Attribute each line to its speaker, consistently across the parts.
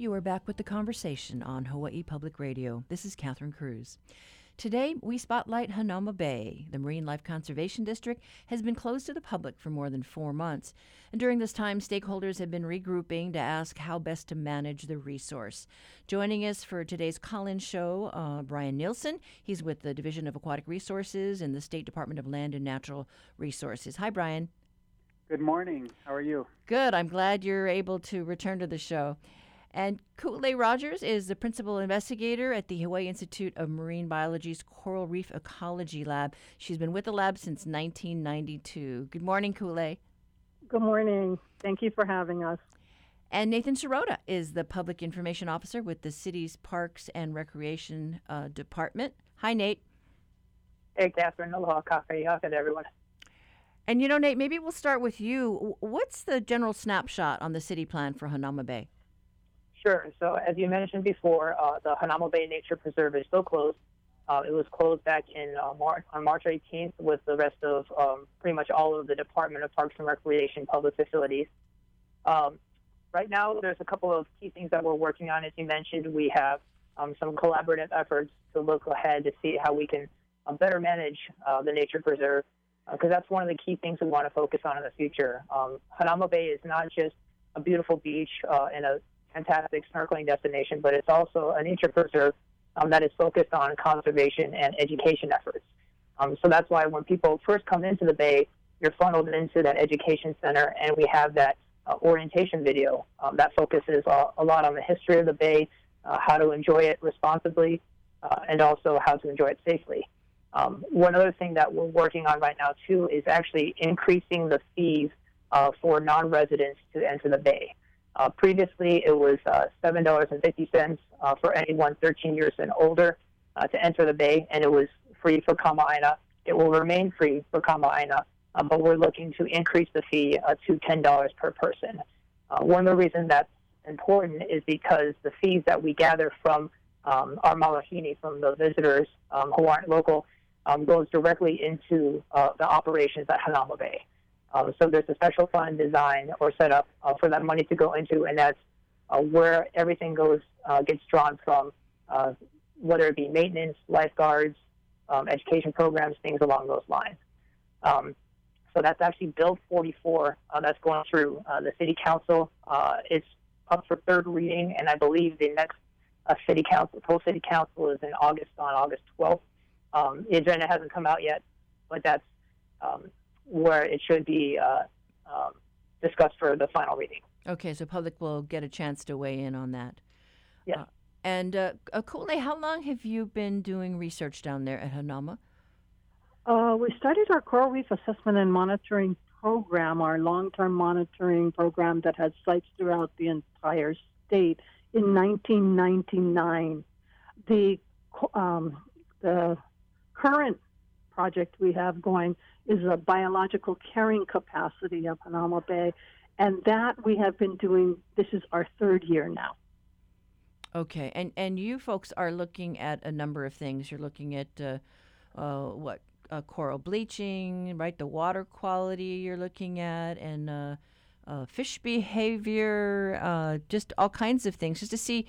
Speaker 1: You are back with the conversation on Hawaii Public Radio. This is Catherine Cruz. Today, we spotlight Hanauma Bay. The Marine Life Conservation District has been closed to the public for more than four months. And during this time, stakeholders have been regrouping to ask how best to manage the resource. Joining us for today's call in show, uh, Brian Neilson. He's with the Division of Aquatic Resources in the State Department of Land and Natural Resources. Hi, Brian.
Speaker 2: Good morning. How are you?
Speaker 1: Good. I'm glad you're able to return to the show. And Ku'ulei Rogers is the principal investigator at the Hawaii Institute of Marine Biology's Coral Reef Ecology Lab. She's been with the lab since 1992. Good morning, Ku'ulei.
Speaker 3: Good morning. Thank you for having us.
Speaker 1: And Nathan Serota is the public information officer with the city's Parks and Recreation uh, Department. Hi, Nate.
Speaker 4: Hey, Catherine. Aloha, kafe, to everyone.
Speaker 1: And you know, Nate, maybe we'll start with you. What's the general snapshot on the city plan for Hanauma Bay?
Speaker 4: Sure. So, as you mentioned before, uh, the Hanauma Bay Nature Preserve is still closed. Uh, it was closed back in uh, March on March 18th with the rest of um, pretty much all of the Department of Parks and Recreation public facilities. Um, right now, there's a couple of key things that we're working on. As you mentioned, we have um, some collaborative efforts to look ahead to see how we can uh, better manage uh, the nature preserve, because uh, that's one of the key things we want to focus on in the future. Um, Hanauma Bay is not just a beautiful beach and a fantastic snorkeling destination, but it's also an nature preserve um, that is focused on conservation and education efforts. Um, so that's why when people first come into the Bay, you're funneled into that education center, and we have that uh, orientation video um, that focuses a, lot on the history of the Bay, uh, how to enjoy it responsibly, uh, and also how to enjoy it safely. Um, one other thing that we're working on right now, too, is actually increasing the fees uh, for non residents to enter the Bay. Uh, previously, it was uh, $7.50 uh, for anyone 13 years and older uh, to enter the bay, and it was free for Kama'aina. It will remain free for Kama'aina, uh, but we're looking to increase the fee uh, to $10 per person. one of the reasons that's important is because the fees that we gather from um, our malihini, from the visitors um, who aren't local, um, goes directly into the operations at Hanauma Bay. Um, so there's a special fund designed or set up uh, for that money to go into, and that's uh, where everything goes uh, gets drawn from, uh, whether it be maintenance, lifeguards, um, education programs, things along those lines. Um, so that's actually Bill 44 uh, that's going through uh, the City Council. it's up for third reading, and I believe the next City Council, the full City Council, is in August on August 12th. Um, the agenda hasn't come out yet, but that's um, where it should be uh, um, discussed for the final reading.
Speaker 1: Okay, so public will get a chance to weigh in on that.
Speaker 4: Yeah. Uh,
Speaker 1: and uh, Ku'ulei, how long have you been doing research down there at Hanauma?
Speaker 3: Uh, we started our coral reef assessment and monitoring program, our long-term monitoring program that has sites throughout the entire state in 1999. The um, the current project we have going is a biological carrying capacity of Hanauma Bay, and that we have been doing. This is our third year now.
Speaker 1: Okay, and and you folks are looking at a number of things. You're looking at uh, uh, what uh, coral bleaching, right? The water quality you're looking at, and uh, uh, fish behavior, uh, just all kinds of things, just to see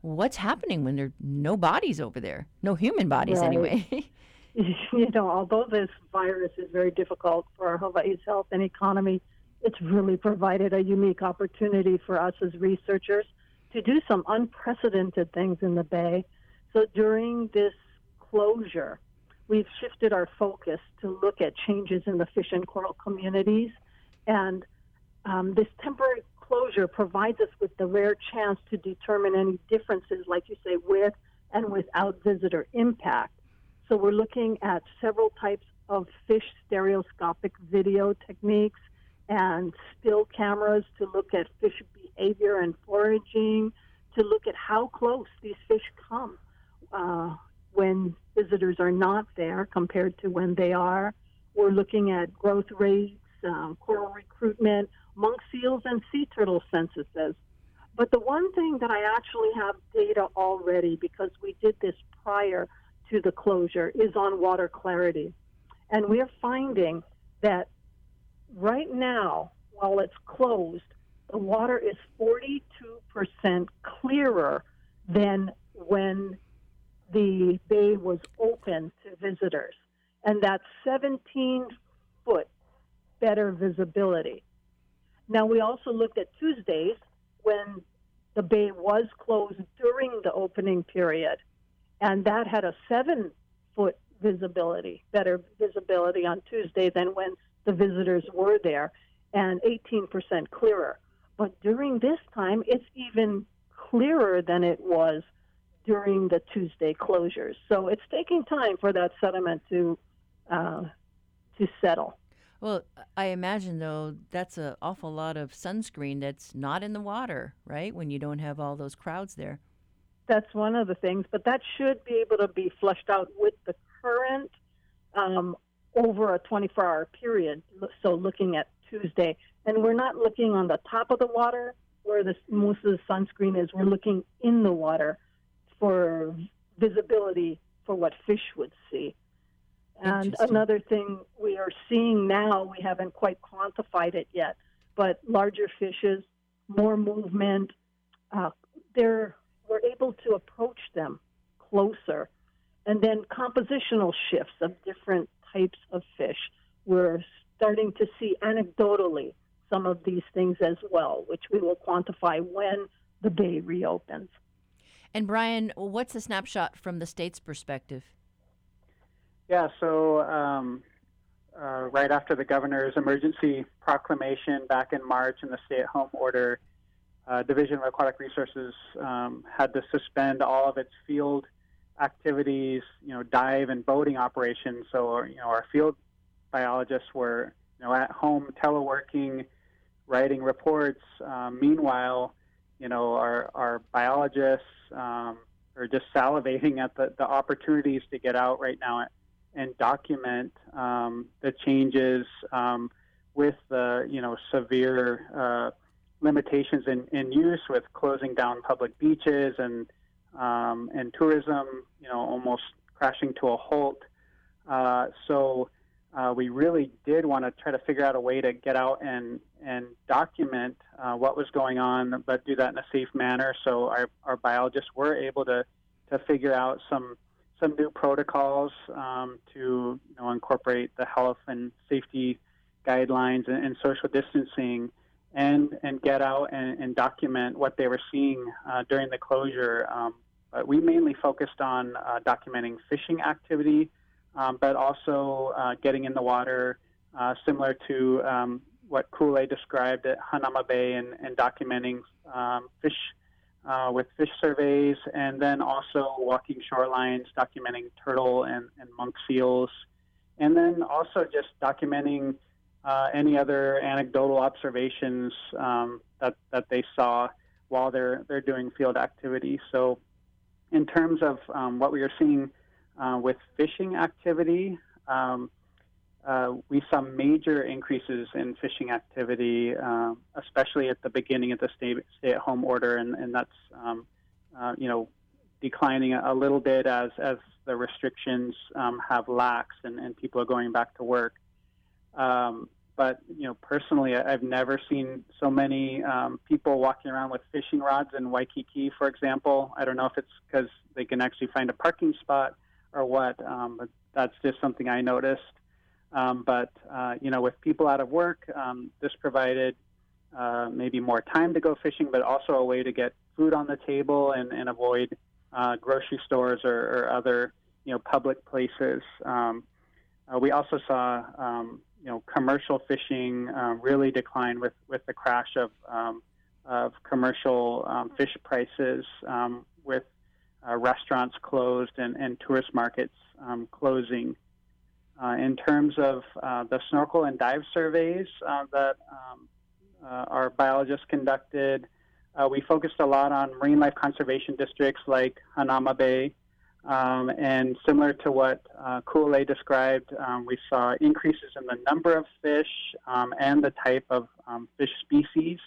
Speaker 1: what's happening when there are no bodies over there, no human bodies
Speaker 3: right.
Speaker 1: anyway.
Speaker 3: you know, although this virus is very difficult for Hawaii's health and economy, it's really provided a unique opportunity for us as researchers to do some unprecedented things in the Bay. So during this closure, we've shifted our focus to look at changes in the fish and coral communities. And um, this temporary closure provides us with the rare chance to determine any differences, like you say, with and without visitor impact. So we're looking at several types of fish stereoscopic video techniques and still cameras to look at fish behavior and foraging, to look at how close these fish come uh, when visitors are not there compared to when they are. We're looking at growth rates, um, coral recruitment, monk seals, and sea turtle censuses. But the one thing that I actually have data already, because we did this prior to the closure is on water clarity. And we're finding that right now, while it's closed, the water is 42% clearer than when the bay was open to visitors. And that's 17 foot better visibility. Now, we also looked at Tuesdays when the bay was closed during the opening period, and that had a seven foot visibility, better visibility on Tuesday than when the visitors were there, and 18% clearer. But during this time, it's even clearer than it was during the Tuesday closures. So it's taking time for that sediment to uh, to settle.
Speaker 1: Well, I imagine though that's an awful lot of sunscreen that's not in the water, right? When you don't have all those crowds there.
Speaker 3: That's one of the things, but that should be able to be flushed out with the current um, over a 24-hour period. So looking at Tuesday, and we're not looking on the top of the water where the most of the sunscreen is. We're looking in the water for visibility for what fish would see. And another thing we are seeing now, we haven't quite quantified it yet, but larger fishes, more movement, uh, they're, we're able to approach them closer. And then compositional shifts of different types of fish. We're starting to see anecdotally some of these things as well, which we will quantify when the bay reopens.
Speaker 1: And Brian, what's a snapshot from the state's perspective?
Speaker 2: Yeah, so um, uh, right after the governor's emergency proclamation back in March and the stay at home order, uh, Division of Aquatic Resources um, had to suspend all of its field activities, you know, dive and boating operations. So, you know, our field biologists were, you know, at home teleworking, writing reports. Um, meanwhile, you know, our, our biologists um, are just salivating at the, the opportunities to get out right now and document um, the changes um, with the you know severe uh, limitations in, in use with closing down public beaches and um, and tourism you know almost crashing to a halt. Uh, so uh, we really did want to try to figure out a way to get out and and document uh, what was going on, but do that in a safe manner. So our, our biologists were able to to figure out some some new protocols um, to you know, incorporate the health and safety guidelines and, and social distancing, and and get out and, and document what they were seeing uh, during the closure. Um, we mainly focused on uh, documenting fishing activity, um, but also uh, getting in the water, uh, similar to um, what Ku'ulei described at Hanauma Bay, and, and documenting um, fish uh, with fish surveys, and then also walking shorelines, documenting turtle and, and monk seals, and then also just documenting uh, any other anecdotal observations um, that, that they saw while they're, they're doing field activity. So, in terms of um, what we are seeing uh, with fishing activity, um, uh, we saw major increases in fishing activity, uh, especially at the beginning of the stay, at home order, and, and that's um, uh, you know declining a little bit as as the restrictions um, have laxed and, and people are going back to work. Um, but you know, personally, I've never seen so many um, people walking around with fishing rods in Waikiki, for example. I don't know if it's because they can actually find a parking spot or what, um, but that's just something I noticed. Um, but uh, you know, with people out of work, um, this provided uh, maybe more time to go fishing, but also a way to get food on the table and, and avoid uh, grocery stores or, or, other you know public places. Um, uh, we also saw um, you know commercial fishing uh, really declined with with the crash of um, of commercial um, fish prices with uh, restaurants closed and, and tourist markets closing. Uh, in terms of uh, the snorkel and dive surveys uh, that um, uh, our biologists conducted, uh, we focused a lot on marine life conservation districts like Hanauma Bay. Um, and similar to what uh, Ku'ulei described, um, we saw increases in the number of fish um, and the type of um, fish species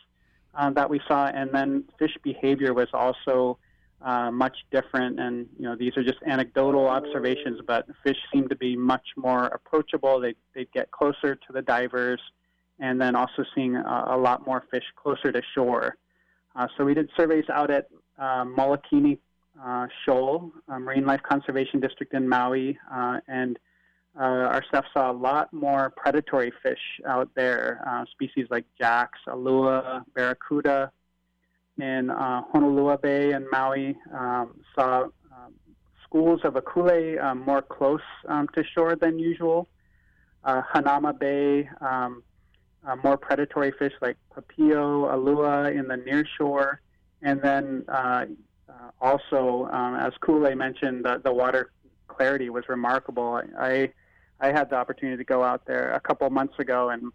Speaker 2: that we saw. And then fish behavior was also uh, much different. And you know, these are just anecdotal observations, but fish seem to be much more approachable. They they get closer to the divers, and then also seeing a, a lot more fish closer to shore. Uh, so we did surveys out at uh, Molokini uh, Shoal, Marine Life Conservation District in Maui, uh, and uh, our staff saw a lot more predatory fish out there, uh, species like jacks, ulua, barracuda. In Honolua Bay in Maui, um, saw um, schools of akule um, more close um, to shore than usual. Hanauma Bay, um, uh, more predatory fish like papio, ulua in the near shore, and then uh, uh, also, um, as Ku'ulei mentioned, the, the water clarity was remarkable. I I had the opportunity to go out there a couple months ago and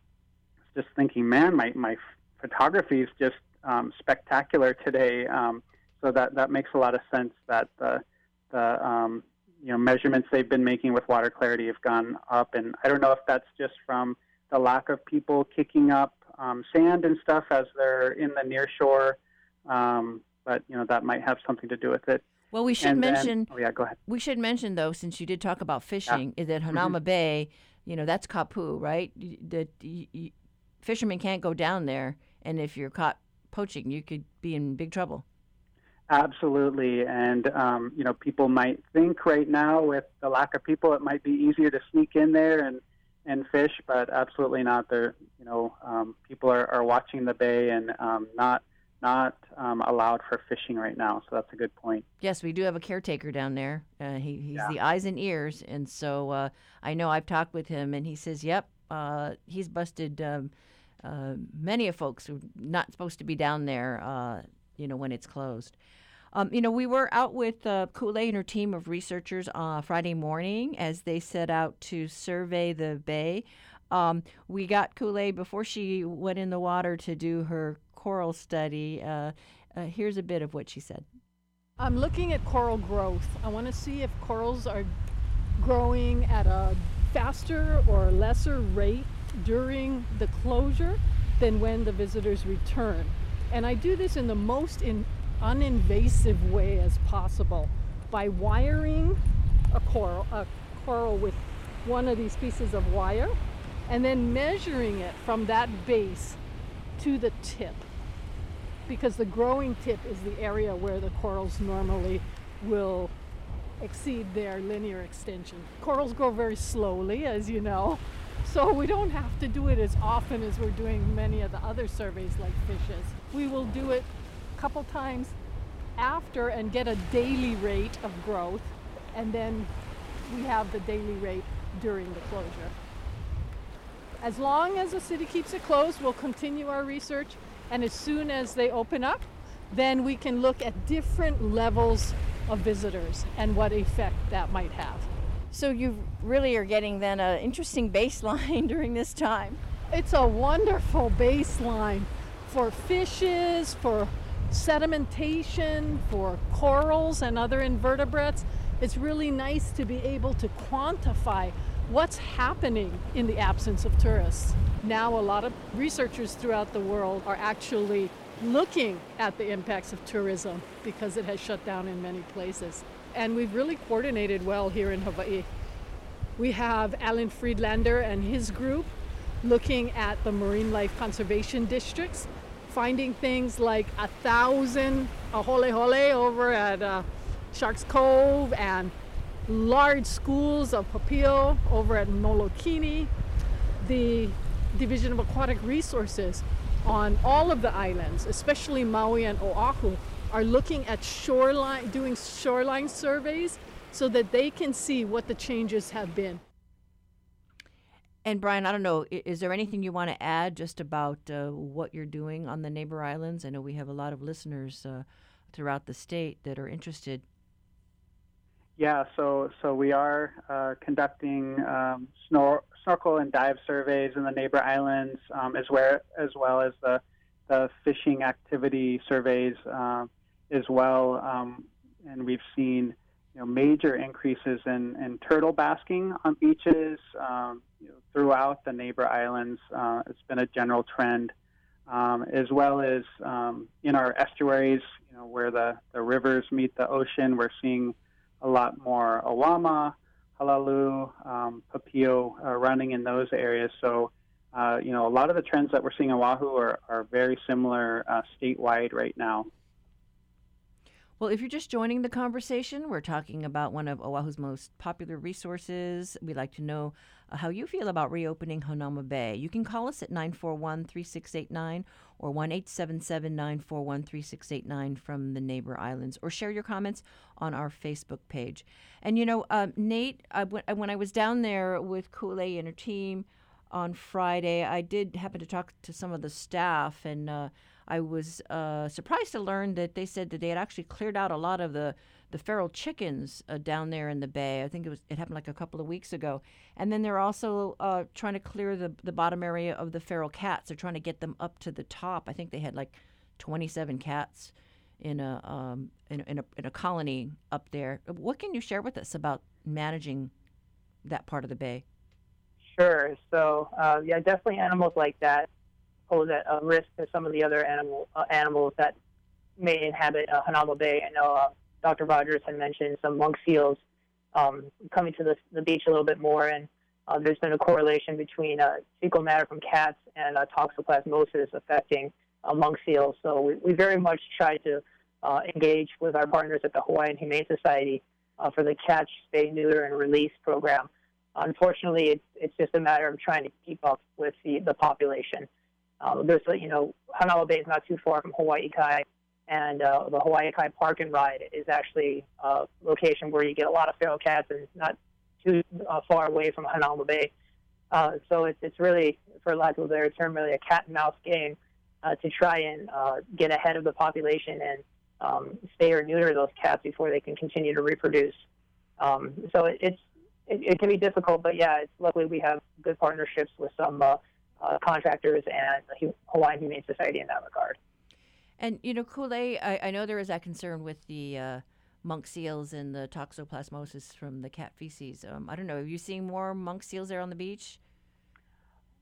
Speaker 2: just thinking, man, my my photography is just um, spectacular today. Um, so that that makes a lot of sense that the the um, you know measurements they've been making with water clarity have gone up, and I don't know if that's just from the lack of people kicking up um, sand and stuff as they're in the near shore. Um, but you know that might have something to do with it.
Speaker 1: Well, we should
Speaker 2: And then-
Speaker 1: mention.
Speaker 2: oh yeah, go ahead.
Speaker 1: We should mention though, since you did talk about fishing, is that Hanauma Bay, you know, that's kapu, right? Y- That y- y- fishermen can't go down there, and if you're caught poaching, you could be in big trouble.
Speaker 2: Absolutely, and um, you know people might think right now with the lack of people, it might be easier to sneak in there and and fish, but absolutely not. There, you know, um, people are, are watching the bay and um, not not um, allowed for fishing right now. So that's a good point.
Speaker 1: Yes, we do have a caretaker down there. Uh, he, he's
Speaker 2: Yeah.
Speaker 1: the eyes and ears, and so uh, I know I've talked with him, and he says, "Yep, uh, he's busted um, uh, many of folks who are not supposed to be down there. Uh, you know, when it's closed." Um, you know, we were out with uh, Ku'ulei and her team of researchers uh, Friday morning as they set out to survey the bay. Um, we got Ku'ulei before she went in the water to do her coral study. Uh, uh, here's a bit of what she said.
Speaker 5: I'm looking at coral growth. I want to see if corals are growing at a faster or lesser rate during the closure than when the visitors return. And I do this in the most in uninvasive way as possible by wiring a coral, a coral with one of these pieces of wire and then measuring it from that base to the tip because the growing tip is the area where the corals normally will exceed their linear extension. Corals grow very slowly, as you know, so we don't have to do it as often as we're doing many of the other surveys like fishes. We will do it a couple times after and get a daily rate of growth, and then we have the daily rate during the closure. As long as the city keeps it closed, we'll continue our research. And as soon as they open up, then we can look at different levels of visitors and what effect that might have.
Speaker 1: So you really are getting then an interesting baseline during this time.
Speaker 5: It's a wonderful baseline for fishes, for sedimentation, for corals and other invertebrates. It's really nice to be able to quantify what's happening in the absence of tourists. Now, a lot of researchers throughout the world are actually looking at the impacts of tourism because it has shut down in many places. And we've really coordinated well here in Hawaii. We have Alan Friedlander and his group looking at the marine life conservation districts, finding things like a thousand aholehole over at uh, Sharks Cove and large schools of papio over at Molokini, the Division of Aquatic Resources on all of the islands, especially Maui and Oahu, are looking at shoreline, doing shoreline surveys so that they can see what the changes have been.
Speaker 1: And Brian, I don't know, is there anything you want to add just about uh, what you're doing on the neighbor islands? I know we have a lot of listeners uh, throughout the state that are interested.
Speaker 2: Yeah, so so we are uh, conducting um, snor- snorkel and dive surveys in the neighbor islands, um, as well as well as the the fishing activity surveys uh, as well. Um, and we've seen you know major increases in, in turtle basking on beaches um, you know, throughout the neighbor islands. Uh, it's been a general trend, um, as well as um, in our estuaries, you know, where the, the rivers meet the ocean. We're seeing a lot more awama, halalu, um, papio uh, running in those areas. So uh, you know, a lot of the trends that we're seeing in Oahu are, are very similar uh, statewide right now.
Speaker 1: Well, if you're just joining the conversation, we're talking about one of Oahu's most popular resources. We'd like to know uh, how you feel about reopening Hanauma Bay. You can call us at 941 3689 or 1 877 941 3689 from the neighbor islands, or share your comments on our Facebook page. And you know, uh, Nate, I, when I was down there with Ku'ulei and her team on Friday, I did happen to talk to some of the staff and uh, I was uh, surprised to learn that they said that they had actually cleared out a lot of the the feral chickens uh, down there in the bay. I think it was it happened like a couple of weeks ago. And then they're also uh, trying to clear the the bottom area of the feral cats. They're trying to get them up to the top. I think they had like 27 cats in a um, in, in a in a colony up there. What can you share with us about managing that part of the bay?
Speaker 4: Sure. So uh, yeah, definitely animals like that pose a, a risk to some of the other animal uh, animals that may inhabit uh, Bay. I know uh, Dr. Rogers had mentioned some monk seals um, coming to the, the beach a little bit more, and uh, there's been a correlation between uh, fecal matter from cats and uh, toxoplasmosis affecting uh, monk seals. So we, we very much try to uh, engage with our partners at the Hawaiian Humane Society uh, for the catch, spay, neuter, and release program. Unfortunately, it's, it's just a matter of trying to keep up with the, the population. Uh, there's, you know, Hanauma Bay is not too far from Hawaii Kai, and uh, the Hawaii Kai Park and Ride is actually a location where you get a lot of feral cats and it's not too uh, far away from Hanauma Bay. Uh, so it's, it's really, for lack of a better term, really a cat and mouse game uh, to try and uh, get ahead of the population and um, spay or neuter those cats before they can continue to reproduce. Um, so it, it's it, it, can be difficult, but yeah, it's luckily we have good partnerships with some uh, uh, contractors and the Hawaiian Humane Society in that regard.
Speaker 1: And you know, Ku'ulei, I, I know there is that concern with the uh, monk seals and the toxoplasmosis from the cat feces. Um, I don't know. Are you seeing more monk seals there on the beach?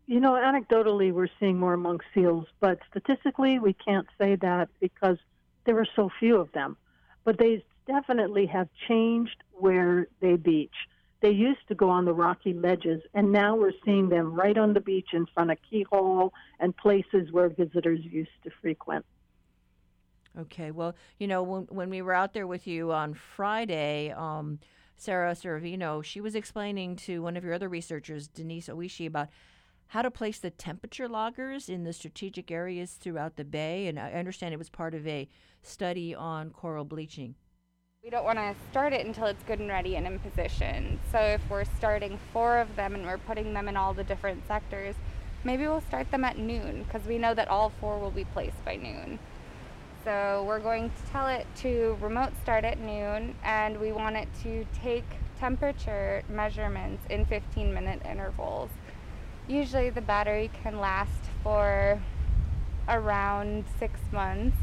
Speaker 3: You know, anecdotally, we're seeing more monk seals, but statistically, we can't say that because there are so few of them. But they definitely have changed where they beach. They used to go on the rocky ledges, and now we're seeing them right on the beach in front of Keyhole and places where visitors used to frequent.
Speaker 1: Okay, well, you know, when, when we were out there with you on Friday, um, Sarah Servino, she was explaining to one of your other researchers, Denise Oishi, about how to place the temperature loggers in the strategic areas throughout the bay. And I understand it was part of a study on coral bleaching.
Speaker 6: We don't want to start it until it's good and ready and in position. So if we're starting four of them and we're putting them in all the different sectors, maybe we'll start them at noon because we know that all four will be placed by noon. So we're going to tell it to remote start at noon and we want it to take temperature measurements in 15 minute intervals. Usually the battery can last for around six months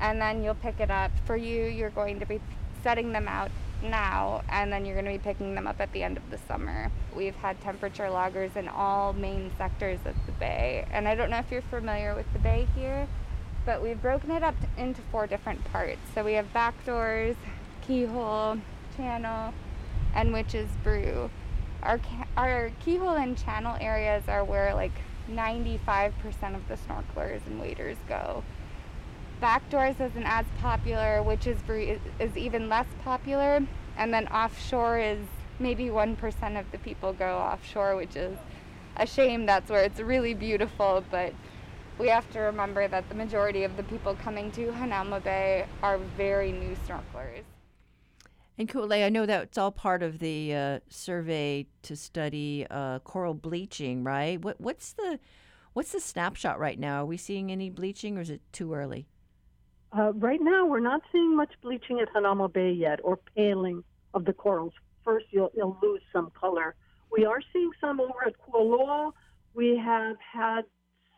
Speaker 6: and then you'll pick it up. For you, you're going to be setting them out now and then you're going to be picking them up at the end of the summer. We've had temperature loggers in all main sectors of the bay, and I don't know if you're familiar with the bay here, but we've broken it up into four different parts. So we have back doors, keyhole, channel, and witch's brew. Our, our keyhole and channel areas are where like 95% of the snorkelers and waders go. Backdoors isn't as popular, which is is even less popular, and then offshore is maybe one percent of the people go offshore, which is a shame. That's where it's really beautiful, but we have to remember that the majority of the people coming to Hanauma Bay are very new snorkelers.
Speaker 1: And Ku'ulei, I know that it's all part of the uh, survey to study uh, coral bleaching, right? What, what's the what's the snapshot right now? Are we seeing any bleaching, or is it too early?
Speaker 3: Uh, right now, we're not seeing much bleaching at Hanauma Bay yet, or paling of the corals. First, you'll, you'll lose some color. We are seeing some over at Kualoa. We have had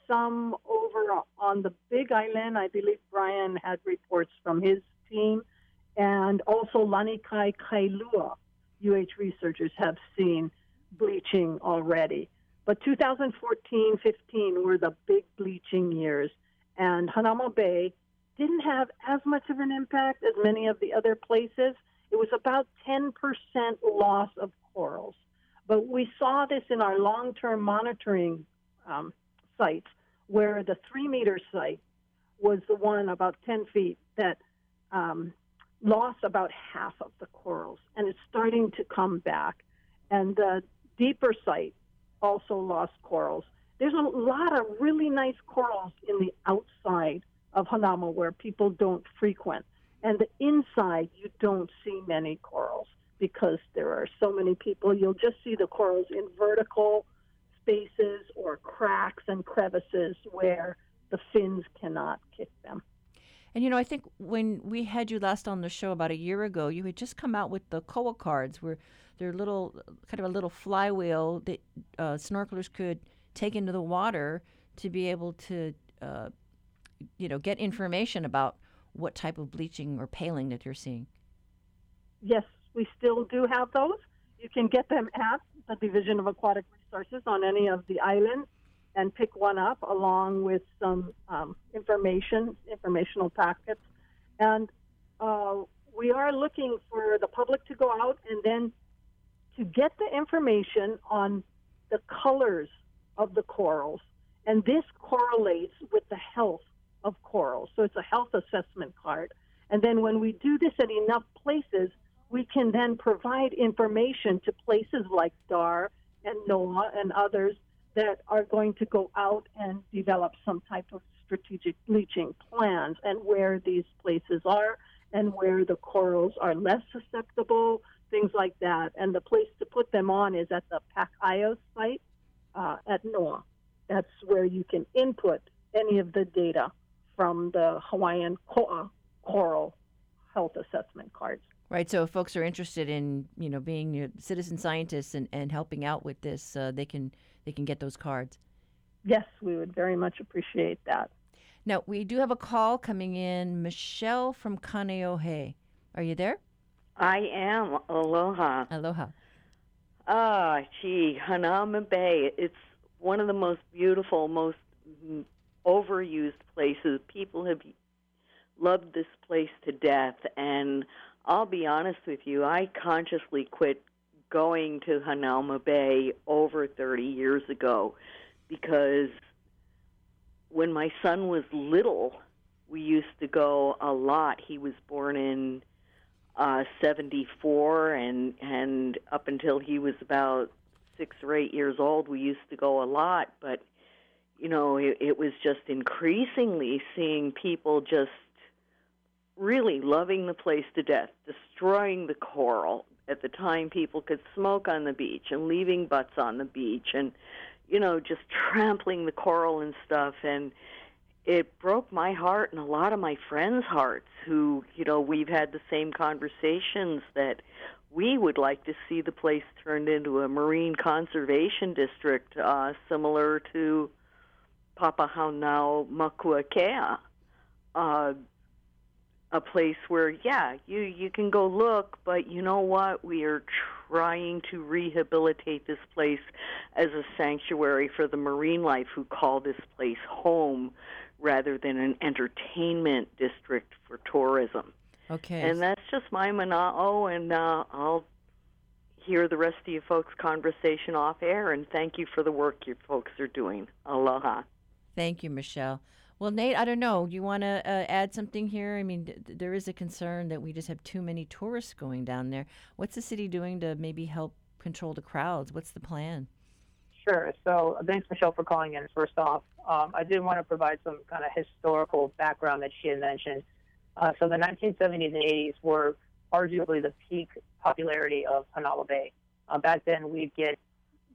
Speaker 3: some over on the Big Island. I believe Brian had reports from his team. And also Lanikai Kailua, UH researchers have seen bleaching already. But 2014 15 were the big bleaching years. And Hanauma Bay didn't have as much of an impact as many of the other places. It was about 10% loss of corals. But we saw this in our long term monitoring um, sites, where the three meter site was the one about 10 feet that um, lost about half of the corals, and it's starting to come back. And the deeper site also lost corals. There's a lot of really nice corals in the outside of Hanauma where people don't frequent. And the inside, you don't see many corals because there are so many people. You'll just see the corals in vertical spaces or cracks and crevices where the fins cannot kick them.
Speaker 1: And you know, I think when we had you last on the show about a year ago, you had just come out with the koa cards, where they're little, kind of a little flywheel that uh, snorkelers could take into the water to be able to, uh, you know, get information about what type of bleaching or paling that you're seeing.
Speaker 3: Yes, we still do have those. You can get them at the Division of Aquatic Resources on any of the islands and pick one up along with some um, information, informational packets. And uh, we are looking for the public to go out and then to get the information on the colors of the corals. And this correlates with the health of corals. So it's a health assessment card. And then when we do this at enough places, we can then provide information to places like DAR and NOAA and others that are going to go out and develop some type of strategic bleaching plans and where these places are and where the corals are less susceptible, things like that. And the place to put them on is at the PacIOOS site uh, at NOAA. That's where you can input any of the data from the Hawaiian Koa coral health assessment cards.
Speaker 1: Right. So if folks are interested in, you know, being you know, citizen scientists and, and helping out with this, uh, they can they can get those cards.
Speaker 3: Yes, we would very much appreciate that.
Speaker 1: Now we do have a call coming in. Michelle from Kaneohe. Are you there?
Speaker 7: I am. Aloha.
Speaker 1: Aloha.
Speaker 7: Ah, gee, Hanauma Bay. It's one of the most beautiful, most overused places. People have loved this place to death, and I'll be honest with you, I consciously quit going to Hanauma Bay over 30 years ago because when my son was little, we used to go a lot. He was born in uh 74 and and up until he was about 6 or 8 years old, we used to go a lot, but you know, it, it was just increasingly seeing people just really loving the place to death, destroying the coral. At the time, people could smoke on the beach and leaving butts on the beach and, you know, just trampling the coral and stuff. And it broke my heart and a lot of my friends' hearts who, you know, we've had the same conversations that we would like to see the place turned into a marine conservation district uh, similar to Papahānaumokuākea. Uh, a place where yeah you you can go look but you know what we are trying to rehabilitate this place as a sanctuary for the marine life who call this place home rather than an entertainment district for tourism
Speaker 1: Okay.
Speaker 7: and that's just my mana'o and uh, i'll hear the rest of you folks conversation off air and thank you for the work you folks are doing aloha
Speaker 1: Thank you, Michelle. Well, Nate, I don't know. You want to uh, add something here? I mean, th- there is a concern that we just have too many tourists going down there. What's the city doing to maybe help control the crowds? What's the plan?
Speaker 4: Sure. So thanks, Michelle, for calling in. First off, um, I did want to provide some kind of historical background that she had mentioned. Uh, so the 1970s and 80s were arguably the peak popularity of Hanauma Bay. Uh, back then, we'd get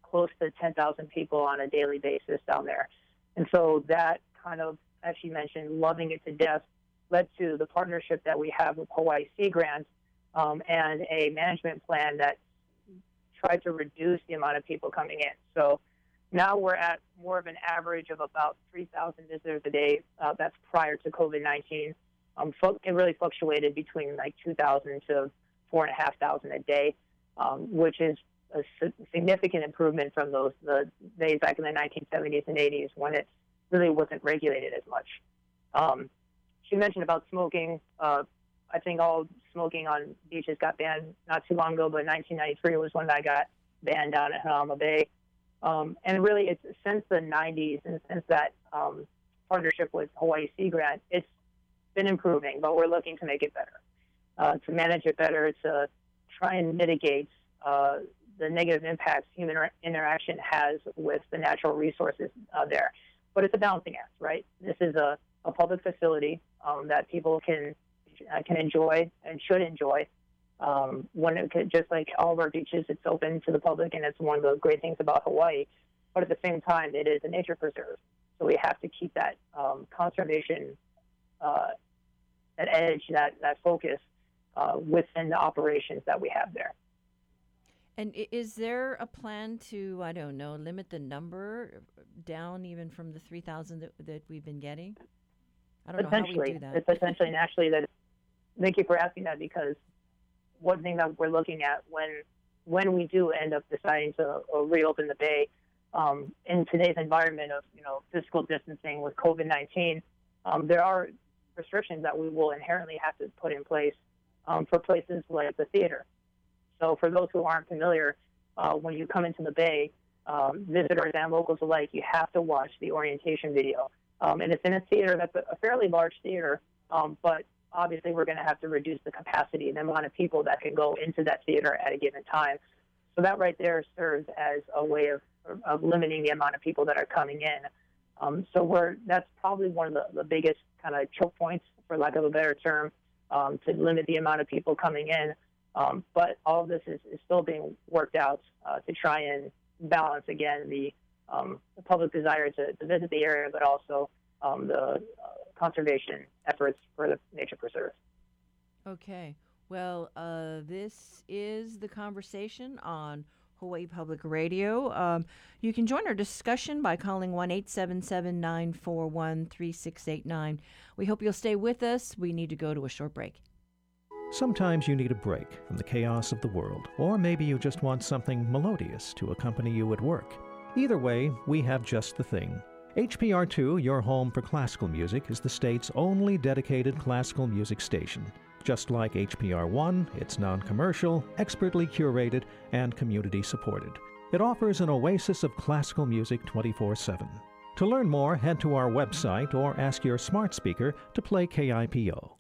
Speaker 4: close to 10,000 people on a daily basis down there. And so that kind of, as she mentioned, loving it to death led to the partnership that we have with Hawaii Sea Grants um, and a management plan that tried to reduce the amount of people coming in. So now we're at more of an average of about 3,000 visitors a day. Uh, that's prior to COVID 19. Um, it really fluctuated between like 2,000 to 4,500 a day, um, which is a significant improvement from those the days back in the 1970s and 80s when it really wasn't regulated as much. Um, she mentioned about smoking. Uh, I think all smoking on beaches got banned not too long ago, but 1993 was when that got banned down at Hanauma Bay. Um, and really, it's since the 90s and since that um, partnership with Hawaii Sea Grant, it's been improving, but we're looking to make it better, uh, to manage it better, to try and mitigate uh, the negative impacts human interaction has with the natural resources uh, there. But it's a balancing act, right? This is a, a public facility um, that people can uh, can enjoy and should enjoy. Um, when it could, just like all of our beaches, it's open to the public, and it's one of the great things about Hawaii. But at the same time, it is a nature preserve, so we have to keep that um, conservation, uh, that edge, that that focus uh, within the operations that we have there.
Speaker 1: And is there a plan to, I don't know, limit the number down even from the 3,000 that, that we've been getting? I don't know how we do that.
Speaker 4: It's essentially, and actually, that. Thank you for asking that because one thing that we're looking at when when we do end up deciding to uh, reopen the bay um, in today's environment of you know physical distancing with COVID nineteen, um, there are restrictions that we will inherently have to put in place um, for places like the theater. So for those who aren't familiar, uh, when you come into the Bay, um, visitors and locals alike, you have to watch the orientation video. Um, and it's in a theater that's a, fairly large theater, um, but obviously we're going to have to reduce the capacity, and the amount of people that can go into that theater at a given time. So that right there serves as a way of, of limiting the amount of people that are coming in. Um, so we're that's probably one of the, the biggest kind of choke points, for lack of a better term, um, to limit the amount of people coming in. Um, but all of this is, is still being worked out uh, to try and balance again the, um, the public desire to, to, visit the area, but also um, the uh, conservation efforts for the nature preserve.
Speaker 1: Okay. Well, uh, this is the conversation on Hawaii Public Radio. Um, you can join our discussion by calling 1 877 941 3689. We hope you'll stay with us. We need to go to a short break.
Speaker 8: Sometimes you need a break from the chaos of the world, or maybe you just want something melodious to accompany you at work. Either way, we have just the thing. HPR2, your home for classical music, is the state's only dedicated classical music station. Just like HPR1, it's non commercial, expertly curated, and community supported. It offers an oasis of classical music 24 7. To learn more, head to our website or ask your smart speaker to play KIPO.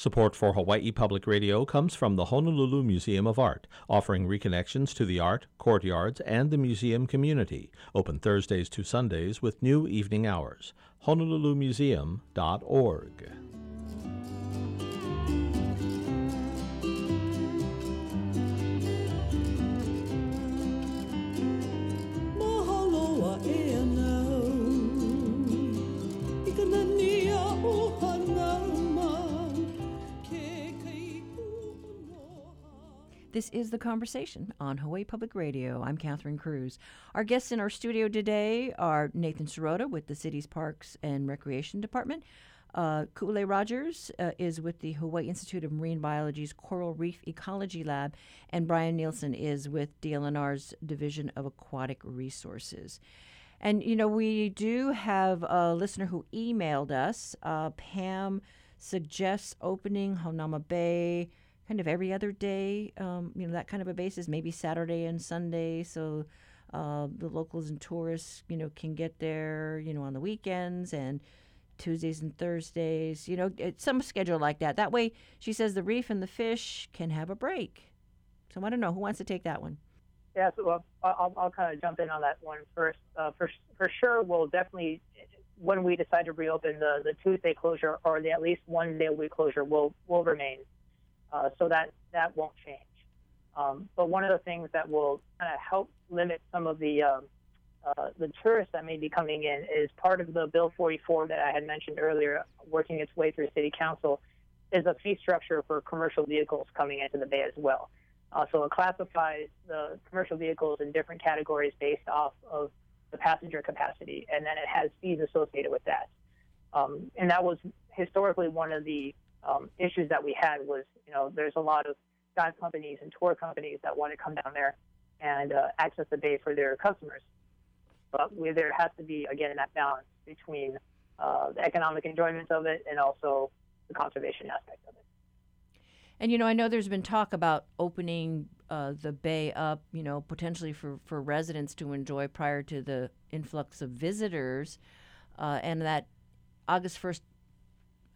Speaker 9: Support for Hawaii Public Radio comes from the Honolulu Museum of Art, offering reconnections to the art, courtyards, and the museum community. Open Thursdays to Sundays with new evening hours. HonoluluMuseum.org.
Speaker 1: This is The Conversation on Hawaii Public Radio. I'm Catherine Cruz. Our guests in our studio today are Nathan Serota with the city's Parks and Recreation Department. Uh, Ku'ulei Rogers uh, is with the Hawaii Institute of Marine Biology's Coral Reef Ecology Lab, and Brian Neilson is with DLNR's Division of Aquatic Resources. And, you know, we do have a listener who emailed us. Uh, Pam suggests opening Hanauma Bay kind of every other day, um, you know, that kind of a basis, maybe Saturday and Sunday. So uh, the locals and tourists, you know, can get there, you know, on the weekends and Tuesdays and Thursdays, you know, some schedule like that. That way, she says the reef and the fish can have a break. So I don't know who wants to take that one.
Speaker 4: Yeah, so well, I'll, I'll kind of jump in on that one first. Uh, for for sure, we'll definitely when we decide to reopen the the Tuesday closure or the at least one day a week closure will will remain. Uh, so that that won't change. Um, but one of the things that will kind of help limit some of the um, uh, the tourists that may be coming in is part of the Bill 44 that I had mentioned earlier, working its way through City Council, is a fee structure for commercial vehicles coming into the bay as well. Uh, so it classifies the commercial vehicles in different categories based off of the passenger capacity, and then it has fees associated with that. Um, and that was historically one of the um, issues that we had was, you know, there's a lot of dive companies and tour companies that want to come down there and uh, access the bay for their customers. But we, there has to be, again, that balance between uh, the economic enjoyment of it and also the conservation aspect of it.
Speaker 1: And you know, I know there's been talk about opening uh, the bay up, you know, potentially for, for residents to enjoy prior to the influx of visitors, uh, and that August first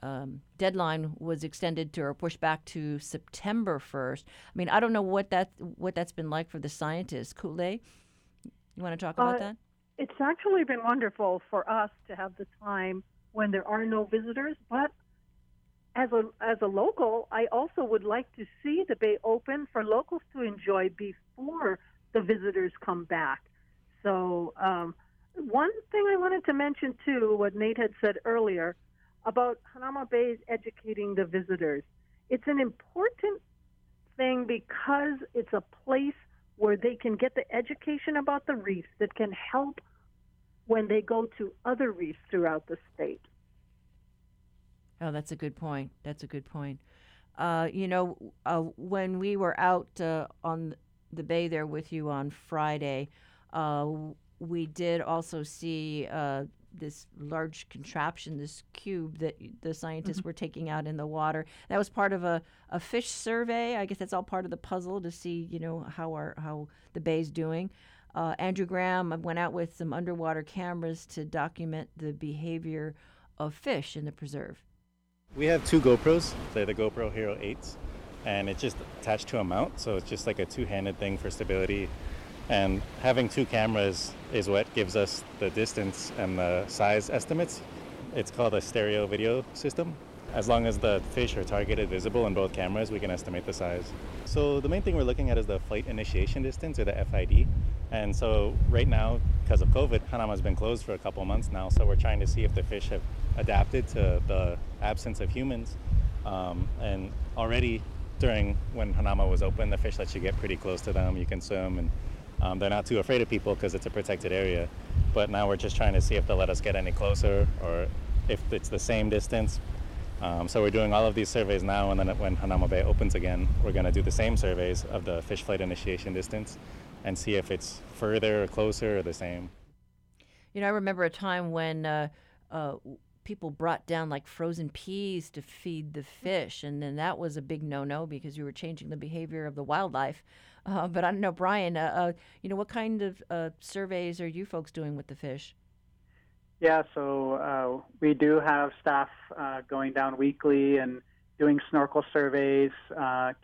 Speaker 1: um, deadline was extended to or pushed back to September first. I mean, I don't know what that what that's been like for the scientists. Ku'ulei, you want to talk about
Speaker 3: Uh,
Speaker 1: that?
Speaker 3: It's actually been wonderful for us to have the time when there are no visitors, but as a as a local, I also would like to see the bay open for locals to enjoy before the visitors come back. So, um, one thing I wanted to mention too, what Nate had said earlier about Hanauma Bay educating the visitors. It's an important thing because it's a place where they can get the education about the reefs that can help when they go to other reefs throughout the state.
Speaker 1: Oh, that's a good point. That's a good point. Uh, you know, uh, when we were out uh, on the bay there with you on Friday, uh, we did also see uh, this large contraption, this cube that the scientists were taking out in the water. That was part of a, a fish survey. I guess that's all part of the puzzle to see, you know, how our how the bay's doing. Uh, Andrew Graham went out with some underwater cameras to document the behavior of fish in the preserve.
Speaker 10: We have two GoPros. They're the GoPro Hero 8s, and it's just attached to a mount, so it's just like a two-handed thing for stability. And having two cameras is what gives us the distance and the size estimates. It's called a stereo video system. As long as the fish are targeted visible in both cameras, we can estimate the size. So the main thing we're looking at is the flight initiation distance, or the FID. And so right now, because of COVID, Hanauma's been closed for a couple months now. So we're trying to see if the fish have adapted to the absence of humans. Um, and already during when Hanauma was open, the fish let you get pretty close to them. You can swim, and um, they're not too afraid of people because it's a protected area. But now we're just trying to see if they'll let us get any closer or if it's the same distance. Um, so we're doing all of these surveys now, and then when Hanauma Bay opens again, we're going to do the same surveys of the fish flight initiation distance and see if it's further or closer or the same.
Speaker 1: You know, I remember a time when uh, uh, people brought down like frozen peas to feed the fish, and then that was a big no-no because you were changing the behavior of the wildlife. Uh, but I don't know, Brian. Uh, uh, you know, what kind of uh, surveys are you folks doing with the fish?
Speaker 2: Yeah, so uh, we do have staff going down weekly and doing snorkel surveys,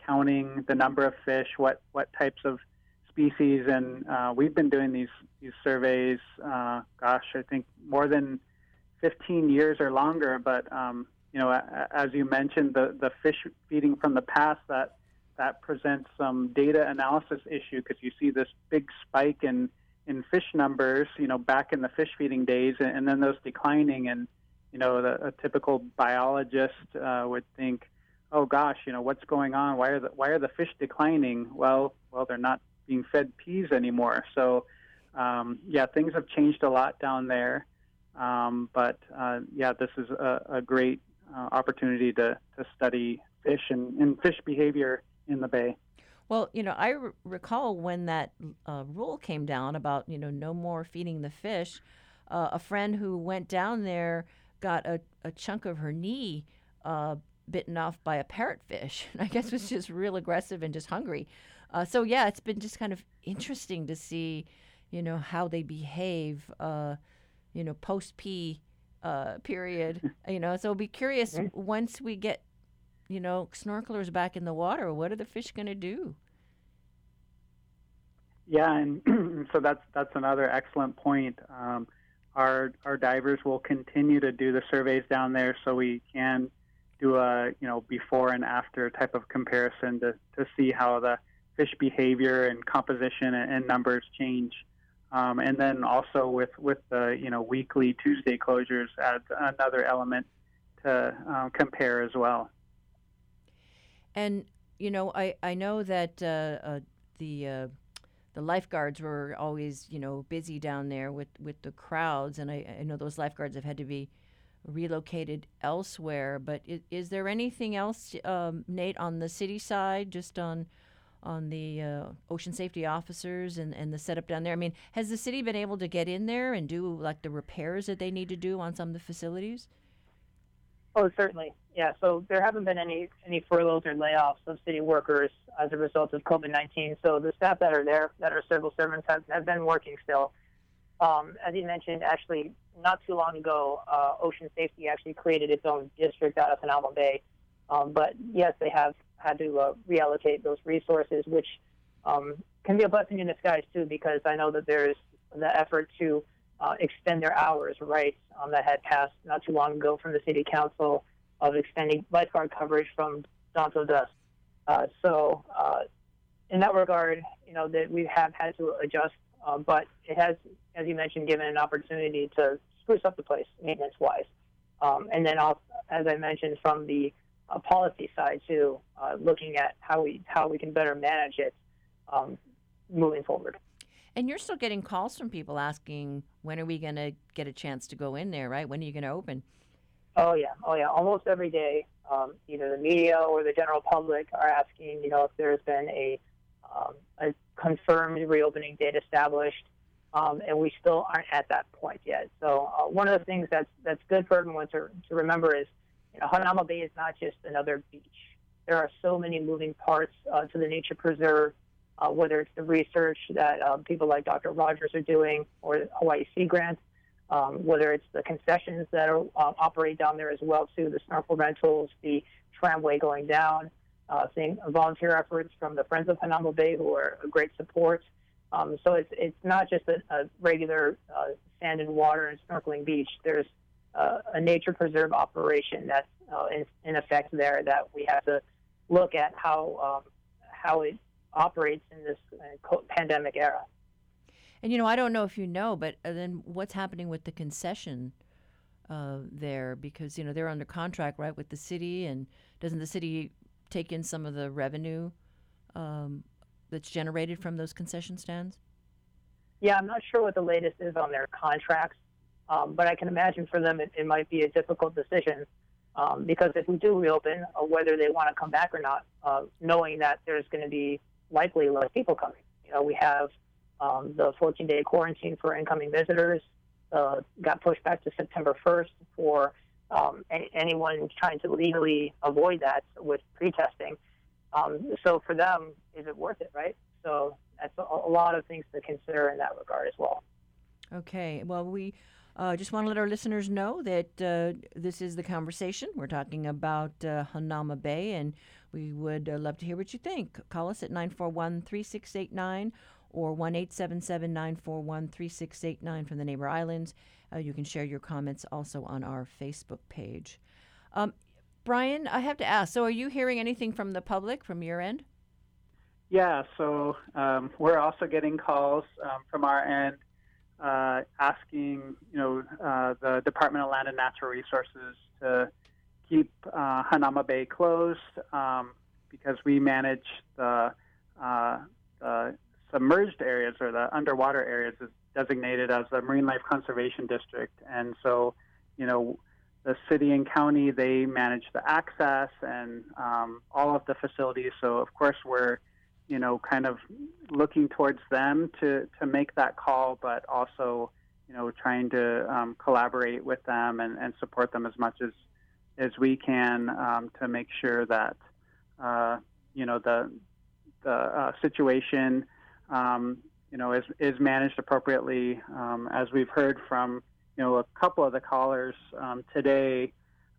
Speaker 2: counting the number of fish, what what types of species, and we've been doing these these surveys. Gosh, I think more than 15 years or longer. But um, you know, as you mentioned, the the fish feeding from the past that that presents some data analysis issue because you see this big spike in in fish numbers, you know, back in the fish feeding days, and, and then those declining. And you know, the, a typical biologist uh, would think, "Oh gosh, you know, what's going on? Why are the why are the fish declining?" Well, well, they're not being fed peas anymore. So, um, yeah, things have changed a lot down there. Um, but uh, yeah, this is a, a great uh, opportunity to, to study fish and, and fish behavior in the bay.
Speaker 1: Well, you know, I r- recall when that uh, rule came down about you know no more feeding the fish. Uh, a friend who went down there got a, a chunk of her knee uh, bitten off by a parrotfish. I guess was just real aggressive and just hungry. Uh, so yeah, it's been just kind of interesting to see, you know, how they behave. Uh, you know, post pee uh, period. you know, so I'll be curious once we get you know, snorkelers back in the water, what are the fish going to do?
Speaker 2: Yeah, and so that's that's another excellent point. Um, our our divers will continue to do the surveys down there, so we can do a you know before and after type of comparison to, to see how the fish behavior and composition and, and numbers change. Um, and then also with with the you know weekly Tuesday closures adds another element to uh, compare as well.
Speaker 1: And you know, I I know that uh, uh, the uh, the lifeguards were always you know busy down there with with the crowds, and I, I know those lifeguards have had to be relocated elsewhere. But is, is there anything else, um, Nate, on the city side, just on on the uh, ocean safety officers and, and the setup down there? I mean, has the city been able to get in there and do like the repairs that they need to do on some of the facilities?
Speaker 4: Oh, certainly. Yeah. So there haven't been any any furloughs or layoffs of city workers as a result of COVID nineteen. So the staff that are there, that are civil servants, have, have been working still. Um, as you mentioned, actually, not too long ago, uh, Ocean Safety actually created its own district out of Hanauma Bay. Um, but yes, they have had to uh, reallocate those resources, which um, can be a blessing in disguise too, because I know that there's the effort to uh, extend their hours, right, um, that had passed not too long ago from the city council of extending lifeguard coverage from dawn till dusk. Uh, so, uh, in that regard, you know that we have had to adjust, uh, but it has, as you mentioned, given an opportunity to spruce up the place maintenance-wise, um, and then also, as I mentioned, from the uh, policy side too, uh, looking at how we how we can better manage it um, moving forward.
Speaker 1: And you're still getting calls from people asking, when are we going to get a chance to go in there, right? When are you going to open?
Speaker 4: Oh, yeah. Oh, yeah. Almost every day, um, either the media or the general public are asking, you know, if there's been a, um, a confirmed reopening date established. Um, and we still aren't at that point yet. So uh, one of the things that's that's good for everyone to, to remember is, you know, Hanauma Bay is not just another beach. There are so many moving parts uh, to the nature preserve uh, whether it's the research that um, people like Dr. Rogers are doing or Hawaii Sea Grant, um, whether it's the concessions that are, uh, operate down there as well too, the snorkel rentals, the tramway going down, uh, seeing volunteer efforts from the Friends of Hanauma Bay who are a great support. Um, so it's it's not just a, a regular uh, sand and water and snorkeling beach. There's uh, a nature preserve operation that's uh, in, in effect there that we have to look at how um, how it operates in this uh, pandemic era.
Speaker 1: And you know, I don't know if you know, but uh, then what's happening with the concession uh, there? Because you know they're under contract, right, with the city, and doesn't the city take in some of the revenue um, that's generated from those concession stands?
Speaker 4: Yeah, I'm not sure what the latest is on their contracts, um, but I can imagine for them it, it might be a difficult decision um, because if we do reopen, uh, whether they want to come back or not, uh, knowing that there's going to be likely less people coming. You know, we have um, the 14 day quarantine for incoming visitors uh, got pushed back to September 1st for um, a- anyone trying to legally avoid that with pre-testing. Um, so for them, is it worth it, right? So that's a, a lot of things to consider in that regard as well.
Speaker 1: Okay. Well, we uh, just want to let our listeners know that uh, this is the conversation. We're talking about uh, Hanauma Bay, and we would uh, love to hear what you think. Call us at 941 3689 or 1 877 941 3689 from the neighbor islands. Uh, you can share your comments also on our Facebook page. Um, Brian, I have to ask so, are you hearing anything from the public from your end?
Speaker 2: Yeah, so um, we're also getting calls um, from our end uh, asking, you know, uh, the Department of Land and Natural Resources to keep uh, Hanauma Bay closed um, because we manage the, uh, the submerged areas or the underwater areas is designated as the Marine Life Conservation District, and so, you know, the city and county they manage the access and um, all of the facilities. So of course we're you know, kind of looking towards them to, to make that call, but also, you know, trying to um, collaborate with them and, and support them as much as, as we can um, to make sure that, uh, you know, the, the uh, situation, um, you know, is, is managed appropriately. Um, as we've heard from, you know, a couple of the callers um, today,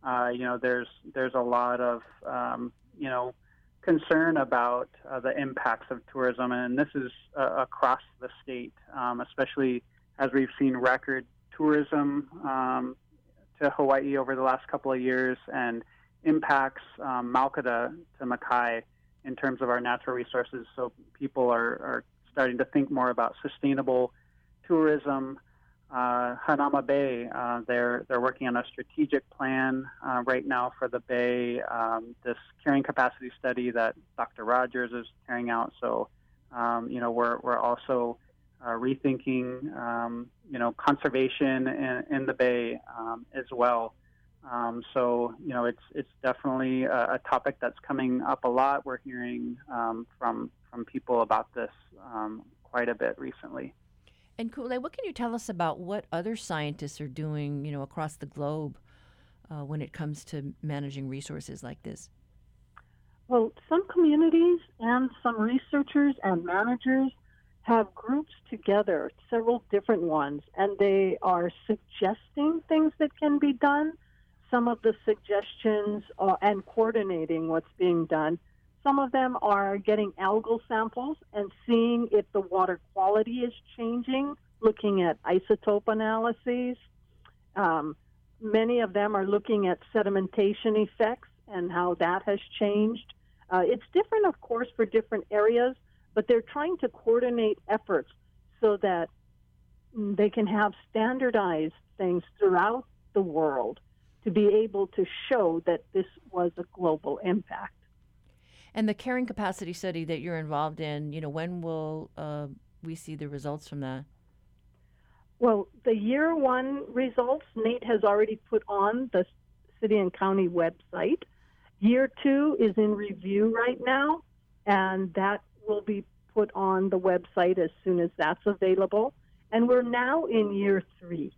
Speaker 2: uh, you know, there's, there's a lot of, um, you know, concern about uh, the impacts of tourism, and this is uh, across the state, um, especially as we've seen record tourism um, to Hawaii over the last couple of years and impacts um, Mauka to Makai in terms of our natural resources. So people are, are starting to think more about sustainable tourism uh, Hanauma Bay. Uh, they're they're working on a strategic plan uh, right now for the bay. Um, this carrying capacity study that Dr. Rogers is carrying out. So, um, you know, we're we're also uh, rethinking, um, you know, conservation in, in the bay um, as well. Um, so, you know, it's it's definitely a, a, topic that's coming up a lot. We're hearing um, from from people about this quite a bit recently.
Speaker 1: And Ku'ulei, what can you tell us about what other scientists are doing, you know, across the globe uh, when it comes to managing resources like this?
Speaker 3: Well, some communities and some researchers and managers have groups together, several different ones, and they are suggesting things that can be done. Some of the suggestions uh, and coordinating what's being done. Some of them are getting algal samples and seeing if the water quality is changing, looking at isotope analyses. Um, many of them are looking at sedimentation effects and how that has changed. Uh, it's different, of course, for different areas, but they're trying to coordinate efforts so that they can have standardized things throughout the world to be able to show that this was a global impact.
Speaker 1: And the carrying capacity study that you're involved in, you know, when will uh, we see the results from that?
Speaker 3: Well, the year one results, Nate has already put on the city and county website. Year two is in review right now, and that will be put on the website as soon as that's available. And we're now in year three.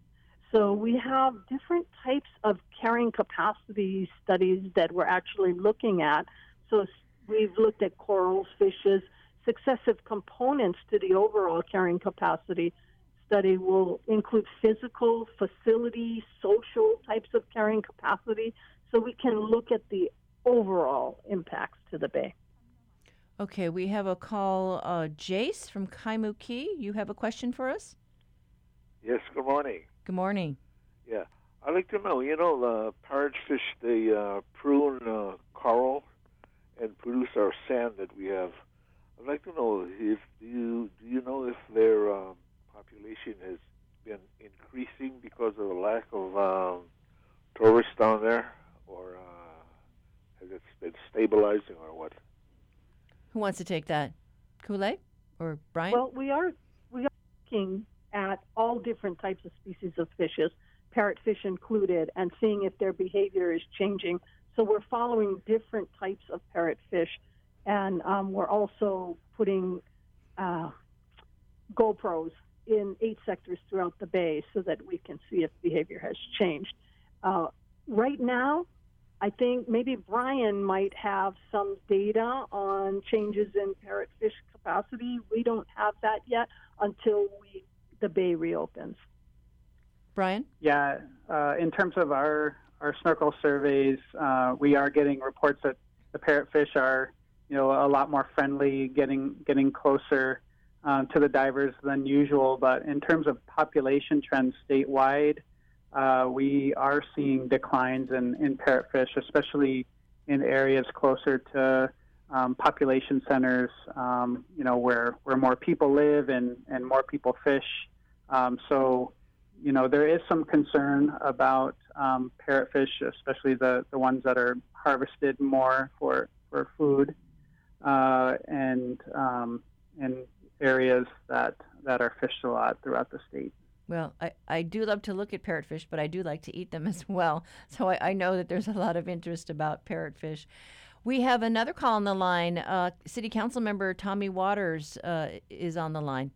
Speaker 3: So we have different types of carrying capacity studies that we're actually looking at. So we've looked at corals, fishes, successive components to the overall carrying capacity study will include physical, facility, social types of carrying capacity, so we can look at the overall impacts to the bay.
Speaker 1: Okay, we have a call. Uh, Jace from Kaimuki, you have a question for us?
Speaker 11: Yes, good morning.
Speaker 1: Good morning.
Speaker 11: Yeah, I'd like to know, you know, the parrotfish, they uh, prune uh, coral and produce our sand that we have. I'd like to know if do you do you know if their um, population has been increasing because of the lack of um, tourists down there, or uh, has it been stabilizing, or what?
Speaker 1: Who wants to take that? Ku'ulei or Brian?
Speaker 3: Well, we are we are looking at all different types of species of fishes, parrotfish included, and seeing if their behavior is changing. So we're following different types of parrotfish, and um, we're also putting uh, GoPros in eight sectors throughout the bay so that we can see if behavior has changed. Uh, right now, I think maybe Brian might have some data on changes in parrotfish capacity. We don't have that yet until we the bay reopens.
Speaker 1: Brian?
Speaker 2: Yeah, uh, in terms of our our snorkel surveys, uh, we are getting reports that the parrotfish are, you know, a lot more friendly, getting getting closer um, to the divers than usual. But in terms of population trends statewide, uh, we are seeing declines in, in parrotfish, especially in areas closer to um, population centers, um, you know, where, where more people live and, and more people fish. Um, so, you know, there is some concern about um, parrotfish, especially the, the ones that are harvested more for, for food. Uh, and um, and areas that, that are fished a lot throughout the state.
Speaker 1: Well, I, I do love to look at parrotfish, but I do like to eat them as well. So I, I know that there's a lot of interest about parrotfish. We have another call on the line. Uh, City Council member Tommy Waters uh, is on the line.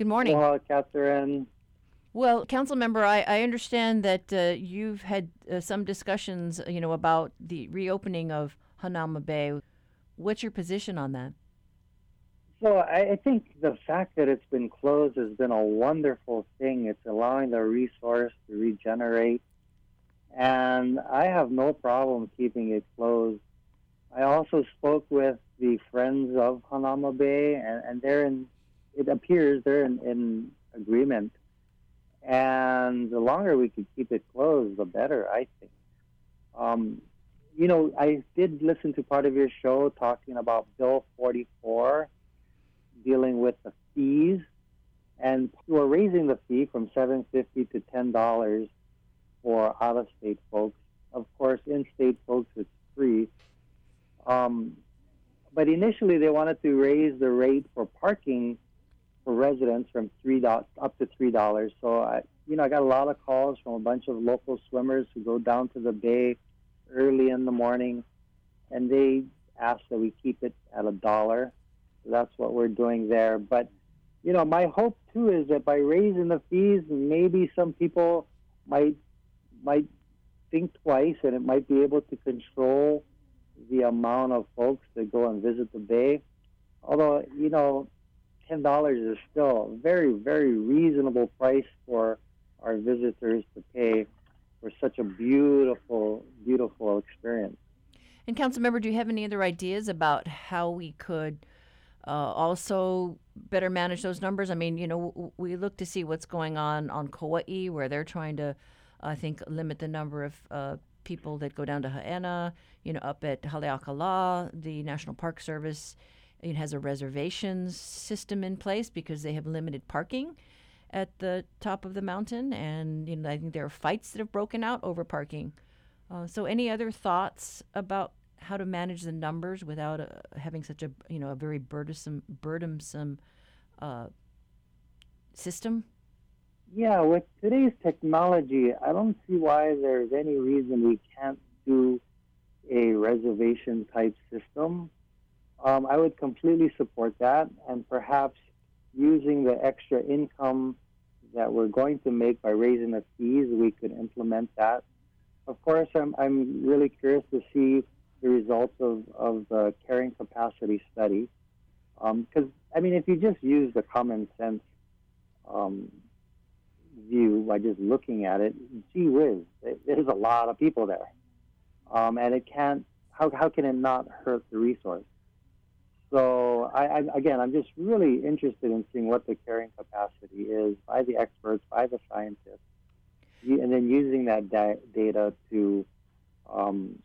Speaker 1: Good morning.
Speaker 12: Hello, Catherine.
Speaker 1: Well, council member, I, I understand that uh, you've had uh, some discussions, you know, about the reopening of Hanauma Bay. What's your position on that?
Speaker 12: So I, I think the fact that it's been closed has been a wonderful thing. It's allowing the resource to regenerate, and I have no problem keeping it closed. I also spoke with the Friends of Hanauma Bay, and, and they're in. It appears they're in, in agreement, and the longer we could keep it closed, the better. I think. Um, you know, I did listen to part of your show talking about Bill 44 dealing with the fees, and you are raising the fee from seven fifty to ten dollars for out-of-state folks. Of course, in-state folks it's free. Um, but initially, they wanted to raise the rate for parking for residents from three dollars up to three dollars. So I, you know, I got a lot of calls from a bunch of local swimmers who go down to the bay early in the morning, and they ask that we keep it at a dollar. So that's what we're doing there. But you know, my hope too is that by raising the fees, maybe some people might might think twice, and it might be able to control the amount of folks that go and visit the bay. Although, you know, ten dollars is still a very, very reasonable price for our visitors to pay for such a beautiful, beautiful experience.
Speaker 1: And council member, do you have any other ideas about how we could uh, also better manage those numbers? I mean, you know, w- we look to see what's going on on Kauai, where they're trying to, I think, limit the number of uh, people that go down to Haena. You know, up at Haleakala, the National Park Service it has a reservations system in place because they have limited parking at the top of the mountain, and you know, I think there are fights that have broken out over parking. Uh, so, any other thoughts about how to manage the numbers without uh, having such a you know a very burdensome burdensome uh, system?
Speaker 12: Yeah, with today's technology, I don't see why there's any reason we can't do a reservation type system. Um, I would completely support that, and perhaps using the extra income that we're going to make by raising the fees, we could implement that. Of course, I'm, I'm really curious to see the results of, of the carrying capacity study. Because, um, I mean, if you just use the common sense um, view by just looking at it, gee whiz, there's a lot of people there. Um, and it can't, how, how can it not hurt the resource? So, I, I, again, I'm just really interested in seeing what the carrying capacity is by the experts, by the scientists, and then using that da- data to um,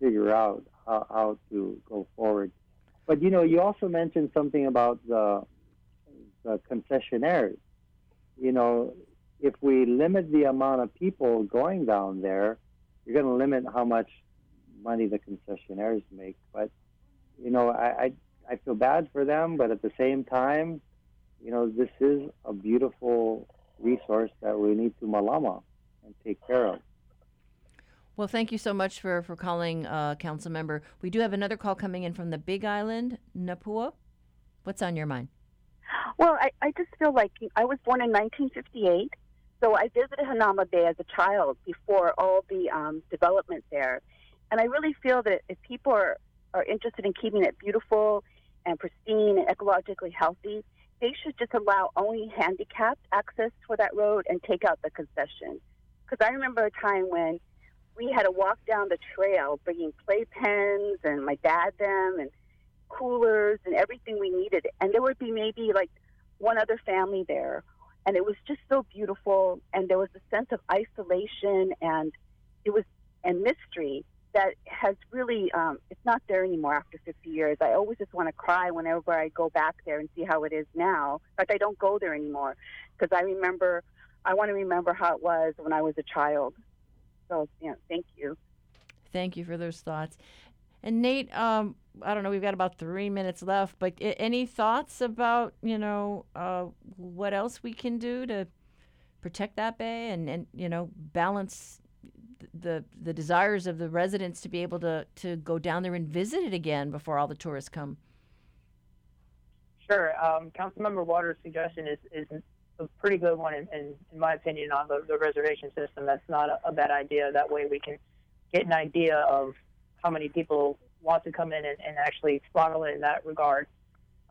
Speaker 12: figure out how, how to go forward. But you know, you also mentioned something about the, the concessionaires. You know, if we limit the amount of people going down there, you're going to limit how much money the concessionaires make. But you know, I, I I feel bad for them, but at the same time, you know, this is a beautiful resource that we need to malama and take care of.
Speaker 1: Well, thank you so much for, for calling, uh, Council Member. We do have another call coming in from the Big Island, Napua. What's on your mind?
Speaker 13: Well, I, I just feel like I was born in 1958, so I visited Hanauma Bay as a child before all the um, development there. And I really feel that if people are are interested in keeping it beautiful and pristine and ecologically healthy, they should just allow only handicapped access for that road and take out the concession. Because I remember a time when we had to walk down the trail bringing playpens and my dad them and coolers and everything we needed. And there would be maybe like one other family there. And it was just so beautiful. And there was a sense of isolation and it was, and mystery that has really um, it's not there anymore after 50 years. I always just want to cry whenever I go back there and see how it is now. In fact, I don't go there anymore because I remember I want to remember how it was when I was a child. So, yeah, thank you.
Speaker 1: Thank you for those thoughts. And Nate, um, I don't know, we've got about three minutes left, but any thoughts about you know uh, what else we can do to protect that bay and and you know balance the the desires of the residents to be able to to go down there and visit it again before all the tourists come.
Speaker 4: Sure, um, Councilmember Waters' suggestion is is a pretty good one, in, in, in my opinion, on the, the reservation system. That's not a, a, bad idea. That way, we can get an idea of how many people want to come in and, and actually throttle it in that regard.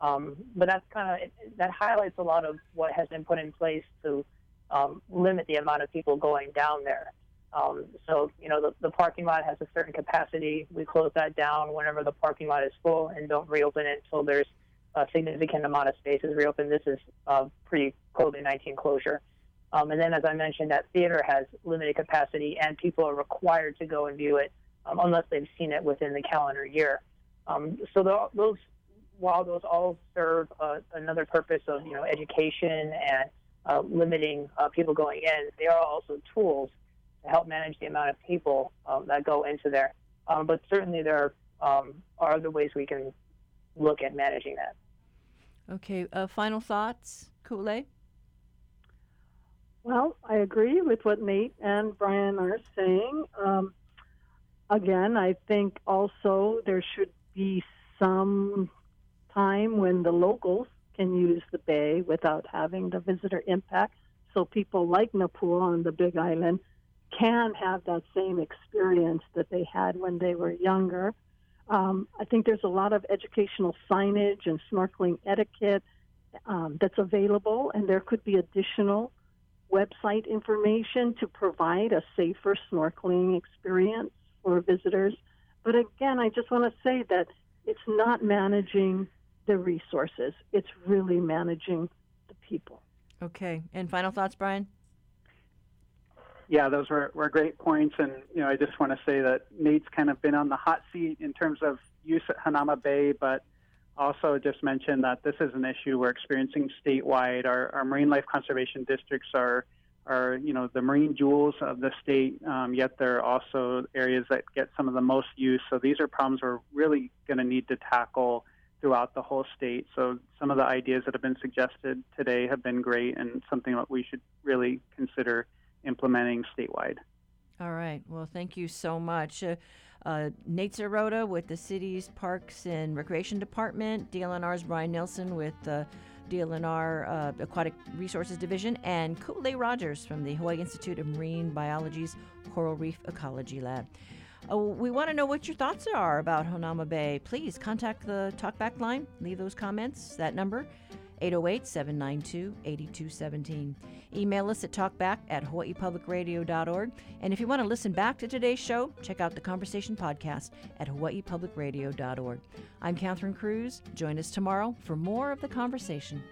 Speaker 4: Um, but that's kind of that highlights a lot of what has been put in place to um, limit the amount of people going down there. Um, so, you know, the, the parking lot has a certain capacity. We close that down whenever the parking lot is full and don't reopen it until there's a significant amount of spaces reopened. This is uh, pre COVID 19 closure. Um, and then, as I mentioned, that theater has limited capacity and people are required to go and view it um, unless they've seen it within the calendar year. Um, so, the, those, while those all serve uh, another purpose of, you know, education and uh, limiting uh, people going in, they are also tools to help manage the amount of people um, that go into there. Um, but certainly there um, are other ways we can look at managing that.
Speaker 1: Okay, uh, final thoughts, Ku'ulei?
Speaker 3: Well, I agree with what Nate and Brian are saying. Um, again, I think also there should be some time when the locals can use the bay without having the visitor impact. So people like Napua on the Big Island can have that same experience that they had when they were younger. Um, I think there's a lot of educational signage and snorkeling etiquette um, that's available, and there could be additional website information to provide a safer snorkeling experience for visitors. But again, I just want to say that it's not managing the resources, it's really managing the people.
Speaker 1: Okay. And final thoughts, Brian?
Speaker 2: Yeah, those were, were great points. And, you know, I just want to say that Nate's kind of been on the hot seat in terms of use at Hanauma Bay, but also just mention that this is an issue we're experiencing statewide. Our, our marine life conservation districts are, are, you know, the marine jewels of the state, um, yet they're also areas that get some of the most use. So these are problems we're really going to need to tackle throughout the whole state. So some of the ideas that have been suggested today have been great and something that we should really consider implementing statewide.
Speaker 1: All right. Well, thank you so much. Uh, uh, Nate Serota with the city's Parks and Recreation Department, DLNR's Brian Neilson with the DLNR uh, Aquatic Resources Division, and Ku'ulei Rogers from the Hawaii Institute of Marine Biology's Coral Reef Ecology Lab. Uh, we want to know what your thoughts are about Hanauma Bay. Please contact the talkback line. Leave those comments. That number, 808 792 8217. Email us at talkback at hawaiipublicradio.org. And if you want to listen back to today's show, check out the Conversation podcast at hawaiipublicradio.org. I'm Catherine Cruz. Join us tomorrow for more of the conversation.